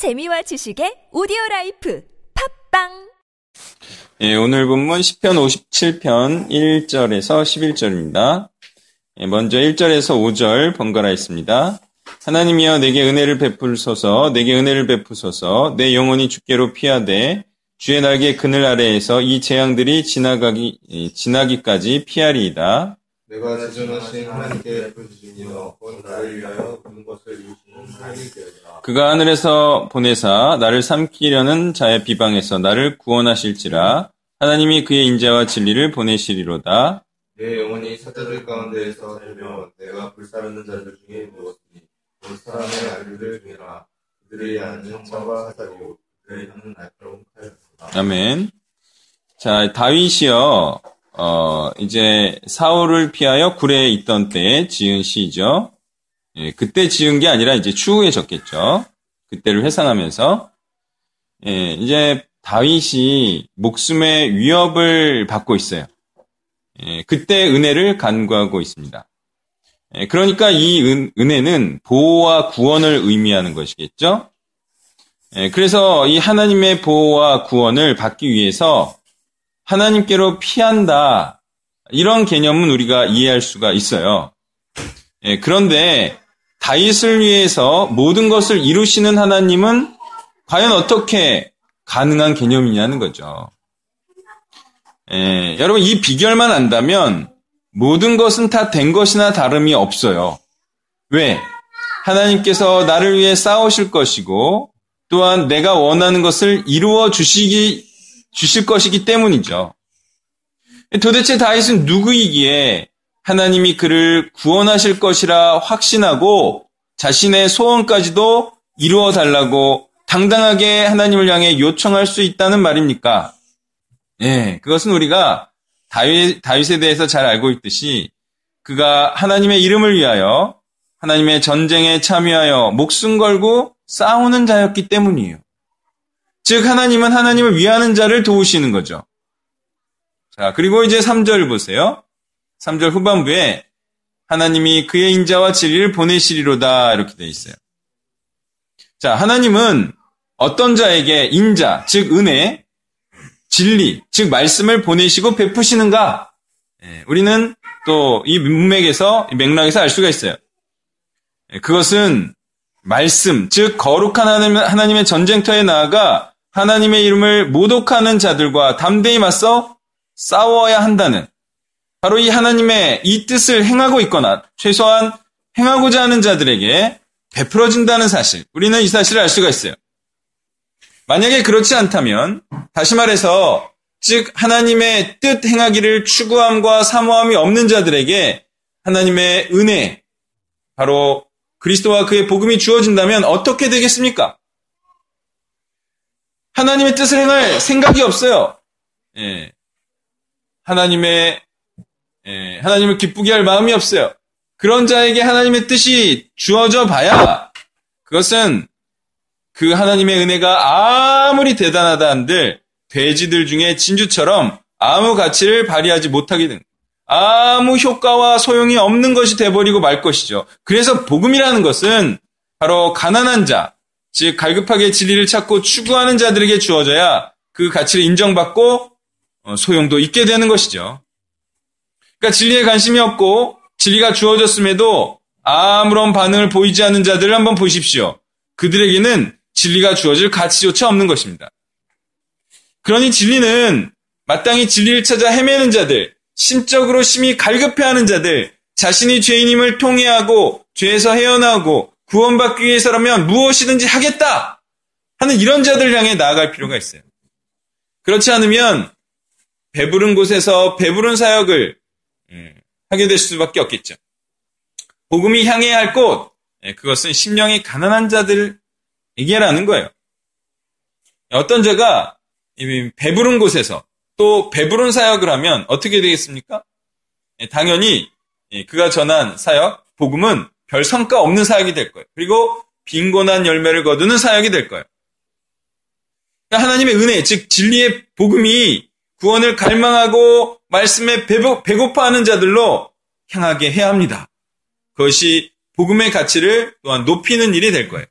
재미와 지식의 오디오 라이프 팟빵 예, 오늘 본문 시편 57편 1절에서 11절입니다. 예, 먼저 1절에서 5절 번갈아 읽습니다. 하나님이여 내게 은혜를 베풀소서 내게 은혜를 베푸소서 내 영혼이 주께로 피하되 주의 날개 그늘 아래에서 이 재앙들이 지나가기 예, 지나기까지 피하리이다. 내가 지존하신 하나님께 부르짖으며 곧 나를 위하여 모든 것을 이루시는 하나님께로다. 그가 하늘에서 보내사 나를 삼키려는 자의 비방에서 나를 구원하실지라 하나님이 그의 인자와 진리를 보내시리로다. 내 영혼이 사자들 가운데에서 살며 내가 불사르는 자들 중에 누웠으니 곧 사람의 아들들 중이라 그들의 양은 형사와 하사리요 그들의 향은 날카로운 칼이로다. 아멘. 자, 다윗이요, 어, 이제 사울을 피하여 굴에 있던 때에 지은 시죠. 예, 그때 지은 게 아니라 이제 추후에 적겠죠. 그때를 회상하면서. 예, 이제 다윗이 목숨의 위협을 받고 있어요. 예, 그때 은혜를 간구하고 있습니다. 예, 그러니까 이 은, 은혜는 보호와 구원을 의미하는 것이겠죠. 예, 그래서 이 하나님의 보호와 구원을 받기 위해서 하나님께로 피한다. 이런 개념은 우리가 이해할 수가 있어요. 예, 그런데 다윗을 위해서 모든 것을 이루시는 하나님은 과연 어떻게 가능한 개념이냐는 거죠. 예, 여러분 이 비결만 안다면 모든 것은 다 된 것이나 다름이 없어요. 왜? 하나님께서 나를 위해 싸우실 것이고 또한 내가 원하는 것을 이루어 주시기 주실 것이기 때문이죠. 도대체 다윗은 누구이기에 하나님이 그를 구원하실 것이라 확신하고 자신의 소원까지도 이루어 달라고 당당하게 하나님을 향해 요청할 수 있다는 말입니까? 예, 그것은 우리가 다윗, 다윗에 대해서 잘 알고 있듯이 그가 하나님의 이름을 위하여 하나님의 전쟁에 참여하여 목숨 걸고 싸우는 자였기 때문이에요. 즉, 하나님은 하나님을 위하는 자를 도우시는 거죠. 자, 그리고 이제 3절 보세요. 3절 후반부에 하나님이 그의 인자와 진리를 보내시리로다 이렇게 되어 있어요. 자, 하나님은 어떤 자에게 인자, 즉 은혜, 진리, 즉 말씀을 보내시고 베푸시는가? 예, 우리는 또 이 문맥에서 이 맥락에서 알 수가 있어요. 예, 그것은 말씀, 즉 거룩한 하나님, 하나님의 전쟁터에 나아가 하나님의 이름을 모독하는 자들과 담대히 맞서 싸워야 한다는 바로 이 하나님의 이 뜻을 행하고 있거나 최소한 행하고자 하는 자들에게 베풀어진다는 사실. 우리는 이 사실을 알 수가 있어요. 만약에 그렇지 않다면 다시 말해서 즉 하나님의 뜻 행하기를 추구함과 사모함이 없는 자들에게 하나님의 은혜 바로 그리스도와 그의 복음이 주어진다면 어떻게 되겠습니까? 하나님의 뜻을 행할 생각이 없어요. 예. 하나님의 예, 하나님을 기쁘게 할 마음이 없어요. 그런 자에게 하나님의 뜻이 주어져 봐야 그것은 그 하나님의 은혜가 아무리 대단하다 한들 돼지들 중에 진주처럼 아무 가치를 발휘하지 못하게 된 아무 효과와 소용이 없는 것이 돼버리고 말 것이죠. 그래서 복음이라는 것은 바로 가난한 자, 즉 갈급하게 진리를 찾고 추구하는 자들에게 주어져야 그 가치를 인정받고 어, 소용도 있게 되는 것이죠. 그러니까 진리에 관심이 없고 진리가 주어졌음에도 아무런 반응을 보이지 않는 자들을 한번 보십시오. 그들에게는 진리가 주어질 가치조차 없는 것입니다. 그러니 진리는 마땅히 진리를 찾아 헤매는 자들, 심적으로 심히 갈급해하는 자들, 자신이 죄인임을 통해하고 죄에서 헤어나오고 구원받기 위해서라면 무엇이든지 하겠다 하는 이런 자들 향해 나아갈 필요가 있어요. 그렇지 않으면 배부른 곳에서 배부른 사역을 하게 될 수밖에 없겠죠. 복음이 향해야 할 곳, 그것은 심령이 가난한 자들에게라는 거예요. 어떤 자가 배부른 곳에서 또 배부른 사역을 하면 어떻게 되겠습니까? 당연히 그가 전한 사역, 복음은 별 성과 없는 사역이 될 거예요. 그리고 빈곤한 열매를 거두는 사역이 될 거예요. 그러니까 하나님의 은혜, 즉 진리의 복음이 구원을 갈망하고 말씀에 배고파하는 자들로 향하게 해야 합니다. 그것이 복음의 가치를 또한 높이는 일이 될 거예요.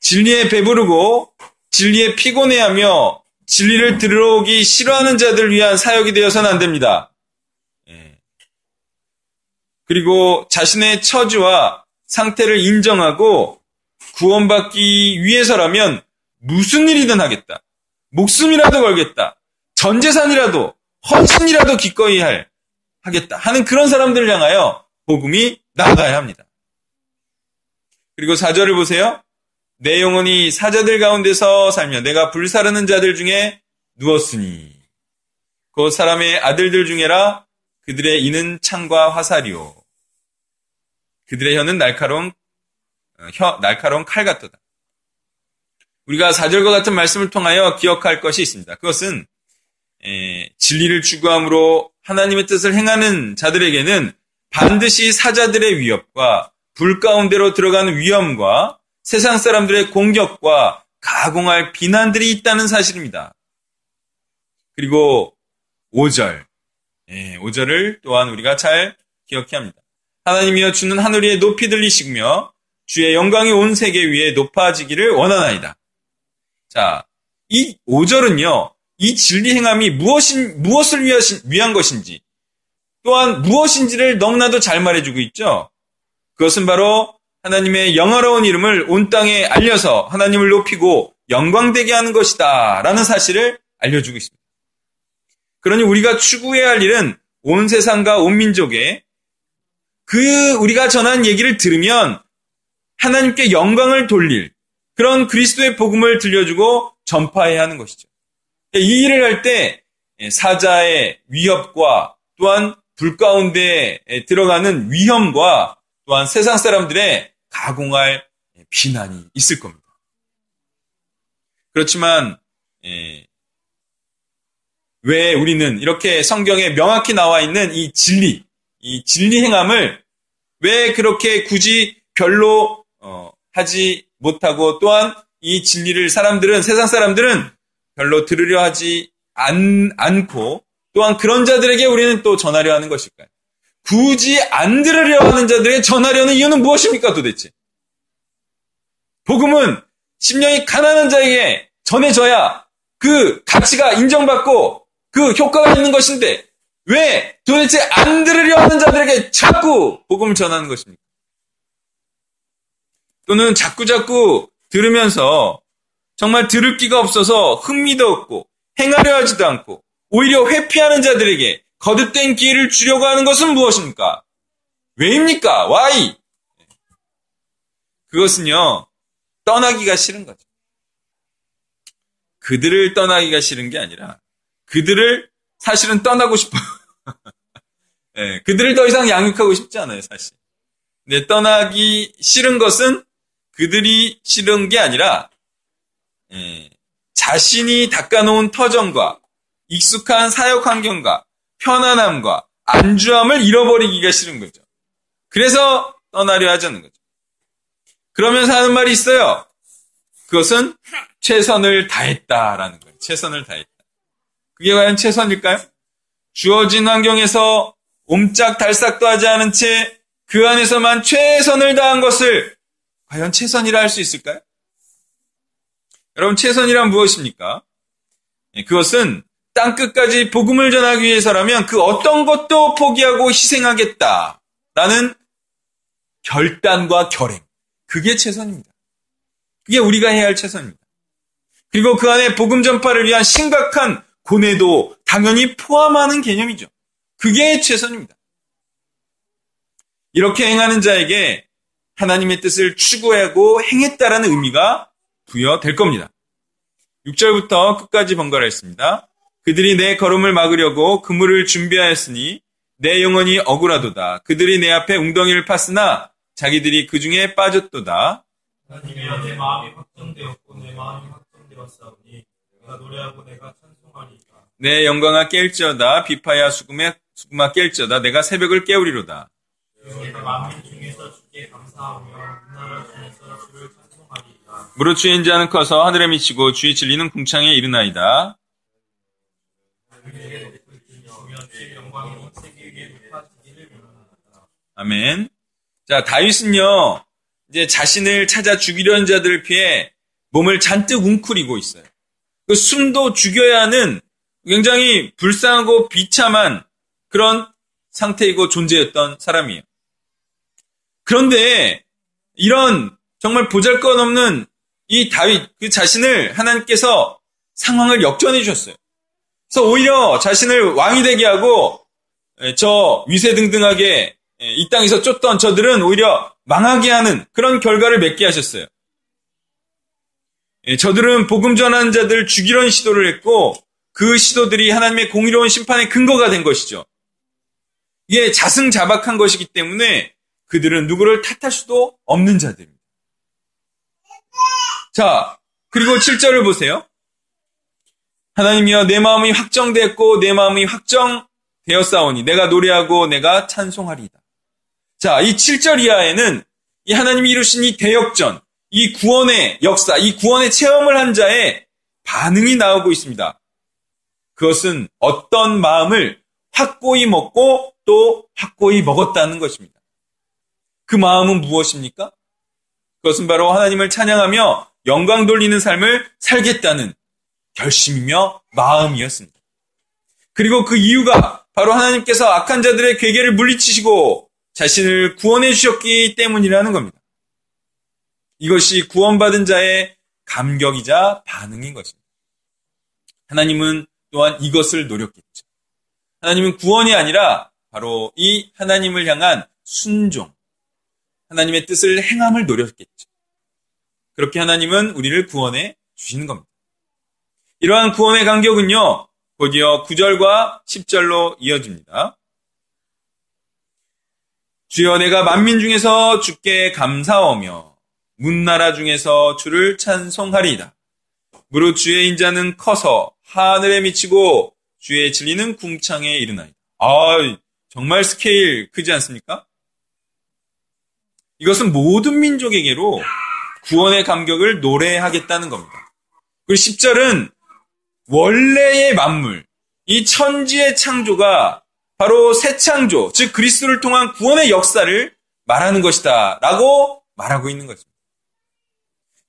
진리에 배부르고 진리에 피곤해하며 진리를 들어오기 싫어하는 자들 위한 사역이 되어서는 안 됩니다. 예. 그리고 자신의 처지와 상태를 인정하고 구원받기 위해서라면 무슨 일이든 하겠다. 목숨이라도 걸겠다. 전 재산이라도 헌신이라도 기꺼이 할 하겠다 하는 그런 사람들을 향하여 복음이 나아가야 합니다. 그리고 사절을 보세요. 내 영혼이 사자들 가운데서 살며 내가 불사르는 자들 중에 누웠으니 그 사람의 아들들 중에라 그들의 이는 창과 화살이요 그들의 혀는 날카로운 어, 혀 날카로운 칼 같도다. 우리가 사절과 같은 말씀을 통하여 기억할 것이 있습니다. 그것은 에, 진리를 추구함으로 하나님의 뜻을 행하는 자들에게는 반드시 사자들의 위협과 불 가운데로 들어가는 위험과 세상 사람들의 공격과 가공할 비난들이 있다는 사실입니다. 그리고 5절. 예, 5절을 또한 우리가 잘 기억해야 합니다. 하나님이여 주는 하늘 위에 높이 들리시며 주의 영광이 온 세계 위에 높아지기를 원하나이다. 자, 이 5절은요. 이 진리 행함이 무엇인, 무엇을 위한 것인지 또한 무엇인지를 너무나도 잘 말해주고 있죠. 그것은 바로 하나님의 영화로운 이름을 온 땅에 알려서 하나님을 높이고 영광되게 하는 것이다. 라는 사실을 알려주고 있습니다. 그러니 우리가 추구해야 할 일은 온 세상과 온 민족에 그 우리가 전한 얘기를 들으면 하나님께 영광을 돌릴 그런 그리스도의 복음을 들려주고 전파해야 하는 것이죠. 이 일을 할 때 사자의 위협과 또한 불 가운데 들어가는 위험과 또한 세상 사람들의 가공할 비난이 있을 겁니다. 그렇지만 왜 우리는 이렇게 성경에 명확히 나와 있는 이 진리, 이 진리 행함을 왜 그렇게 굳이 별로 어, 하지 못하고 또한 이 진리를 사람들은 세상 사람들은 별로 들으려 하지 않, 않고 또한 그런 자들에게 우리는 또 전하려 하는 것일까요? 굳이 안 들으려 하는 자들에게 전하려는 이유는 무엇입니까 도대체? 복음은 심령이 가난한 자에게 전해져야 그 가치가 인정받고 그 효과가 있는 것인데 왜 도대체 안 들으려 하는 자들에게 자꾸 복음을 전하는 것입니까? 또는 자꾸 자꾸 들으면서 정말 들을 기가 없어서 흥미도 없고 행하려 하지도 않고 오히려 회피하는 자들에게 거듭된 기회를 주려고 하는 것은 무엇입니까? 왜입니까? Why? 그것은요, 떠나기가 싫은 거죠. 그들을 떠나기가 싫은 게 아니라, 그들을 사실은 떠나고 싶어요. 네, 그들을 더 이상 양육하고 싶지 않아요, 사실. 근데 떠나기 싫은 것은 그들이 싫은 게 아니라, 예, 자신이 닦아놓은 터전과 익숙한 사역 환경과 편안함과 안주함을 잃어버리기가 싫은 거죠. 그래서 떠나려 하자는 거죠. 그러면서 하는 말이 있어요. 그것은 최선을 다했다라는 거예요. 최선을 다했다. 그게 과연 최선일까요? 주어진 환경에서 옴짝달싹도 하지 않은 채 그 안에서만 최선을 다한 것을 과연 최선이라 할 수 있을까요? 여러분, 최선이란 무엇입니까? 예, 그것은 땅 끝까지 복음을 전하기 위해서라면 그 어떤 것도 포기하고 희생하겠다라는 결단과 결행. 그게 최선입니다. 그게 우리가 해야 할 최선입니다. 그리고 그 안에 복음 전파를 위한 심각한 고뇌도 당연히 포함하는 개념이죠. 그게 최선입니다. 이렇게 행하는 자에게 하나님의 뜻을 추구하고 행했다라는 의미가 부여될 겁니다. 6절부터 끝까지 번갈아 있습니다. 그들이 내 걸음을 막으려고 그물을 준비하였으니 내 영혼이 억울하도다. 그들이 내 앞에 웅덩이를 팠으나 자기들이 그 중에 빠졌도다. 하나님이여 내 마음이 확정되었고 내 마음이 확정되었사오니 내가 노래하고 내가 찬송하리이다. 내 영광아 깰지어다. 비파야 수금에 수금아 깰지어다. 내가 새벽을 깨우리로다. 내가 만민 중에서 주께 감사하며 나라 중에서 주를. 무릇 주의 인자는 커서 하늘에 미치고 주의 진리는 궁창에 이르나이다. 아멘. 자, 다윗은요, 이제 자신을 찾아 죽이려는 자들을 피해 몸을 잔뜩 웅크리고 있어요. 그 숨도 죽여야 하는 굉장히 불쌍하고 비참한 그런 상태이고 존재였던 사람이에요. 그런데 이런 정말 보잘것없는 이 다윗 그 자신을 하나님께서 상황을 역전해 주셨어요. 그래서 오히려 자신을 왕이 되게 하고 예, 저 위세등등하게 예, 이 땅에서 쫓던 저들은 오히려 망하게 하는 그런 결과를 맺게 하셨어요. 예, 저들은 복음 전하는 자들을 죽이려는 시도를 했고 그 시도들이 하나님의 공의로운 심판의 근거가 된 것이죠. 이게 자승자박한 것이기 때문에 그들은 누구를 탓할 수도 없는 자들입니다. 자, 그리고 7절을 보세요. 하나님이여 내 마음이 확정됐고 내 마음이 확정되었사오니 내가 노래하고 내가 찬송하리이다. 자, 이 7절 이하에는 이 하나님이 이루신 이 대역전, 이 구원의 역사, 이 구원의 체험을 한 자의 반응이 나오고 있습니다. 그것은 어떤 마음을 확고히 먹고 또 확고히 먹었다는 것입니다. 그 마음은 무엇입니까? 그것은 바로 하나님을 찬양하며 영광 돌리는 삶을 살겠다는 결심이며 마음이었습니다. 그리고 그 이유가 바로 하나님께서 악한 자들의 괴계를 물리치시고 자신을 구원해 주셨기 때문이라는 겁니다. 이것이 구원받은 자의 감격이자 반응인 것입니다. 하나님은 또한 이것을 노렸겠죠. 하나님은 구원이 아니라 바로 이 하나님을 향한 순종, 하나님의 뜻을 행함을 노렸겠죠. 그렇게 하나님은 우리를 구원해 주시는 겁니다. 이러한 구원의 간격은요, 곧이어 9절과 10절로 이어집니다. 주여 내가 만민 중에서 주께 감사하며 문나라 중에서 주를 찬송하리이다. 무릇 주의 인자는 커서 하늘에 미치고 주의 진리는 궁창에 이르나이다. 아, 정말 스케일 크지 않습니까? 이것은 모든 민족에게로 구원의 감격을 노래하겠다는 겁니다. 그리고 10절은 원래의 만물, 이 천지의 창조가 바로 새 창조, 즉 그리스도를 통한 구원의 역사를 말하는 것이다 라고 말하고 있는 것입니다.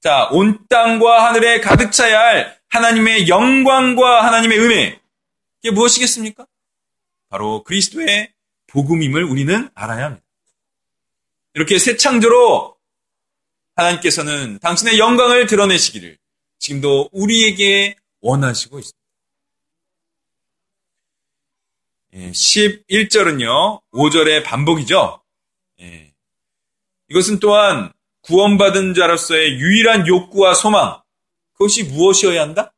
자, 온 땅과 하늘에 가득 차야 할 하나님의 영광과 하나님의 은혜. 이게 무엇이겠습니까? 바로 그리스도의 복음임을 우리는 알아야 합니다. 이렇게 새 창조로 하나님께서는 당신의 영광을 드러내시기를 지금도 우리에게 원하시고 있습니다. 11절은요, 5절의 반복이죠. 예. 이것은 또한 구원받은 자로서의 유일한 욕구와 소망, 그것이 무엇이어야 한다?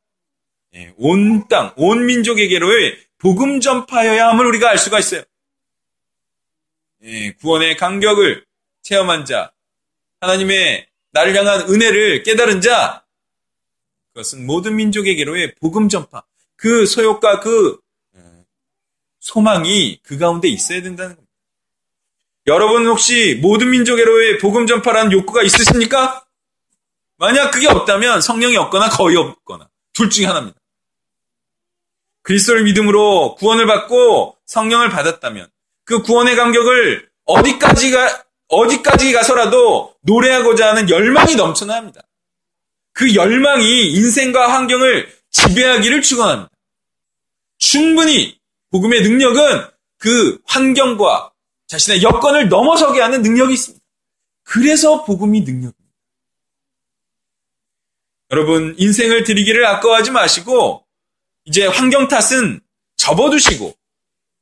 예, 온 땅, 온 민족에게로의 복음 전파여야 함을 우리가 알 수가 있어요. 예, 구원의 간격을 체험한 자, 하나님의 나를 향한 은혜를 깨달은 자, 그것은 모든 민족에게로의 복음 전파, 그 소욕과 그 소망이 그 가운데 있어야 된다는 겁니다. 여러분 혹시 모든 민족에로의 복음 전파라는 욕구가 있으십니까? 만약 그게 없다면 성령이 없거나 거의 없거나 둘 중에 하나입니다. 그리스도를 믿음으로 구원을 받고 성령을 받았다면 그 구원의 간격을 어디까지가 어디까지 가서라도 노래하고자 하는 열망이 넘쳐나야 합니다. 그 열망이 인생과 환경을 지배하기를 축원합니다. 충분히 복음의 능력은 그 환경과 자신의 여건을 넘어서게 하는 능력이 있습니다. 그래서 복음이 능력입니다. 여러분, 인생을 드리기를 아까워하지 마시고, 이제 환경 탓은 접어두시고,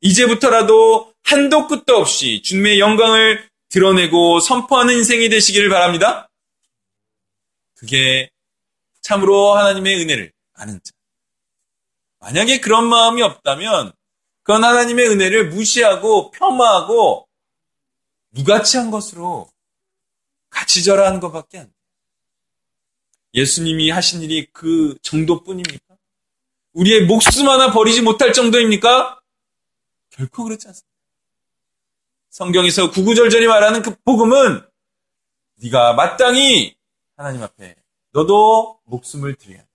이제부터라도 한도 끝도 없이 주님의 영광을 드러내고 선포하는 인생이 되시기를 바랍니다. 그게 참으로 하나님의 은혜를 아는 자. 만약에 그런 마음이 없다면 그건 하나님의 은혜를 무시하고 폄하하고 무가치한 것으로 가치절하는 것밖에 안 돼요. 예수님이 하신 일이 그 정도뿐입니까? 우리의 목숨 하나 버리지 못할 정도입니까? 결코 그렇지 않습니다. 성경에서 구구절절히 말하는 그 복음은 네가 마땅히 하나님 앞에 너도 목숨을 드려야 한다.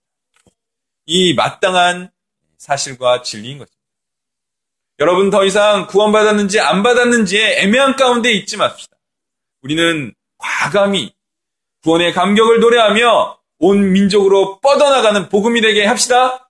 이 마땅한 사실과 진리인 것입니다. 여러분 더 이상 구원받았는지 안 받았는지에 애매한 가운데 있지 맙시다. 우리는 과감히 구원의 감격을 노래하며 온 민족으로 뻗어나가는 복음이 되게 합시다.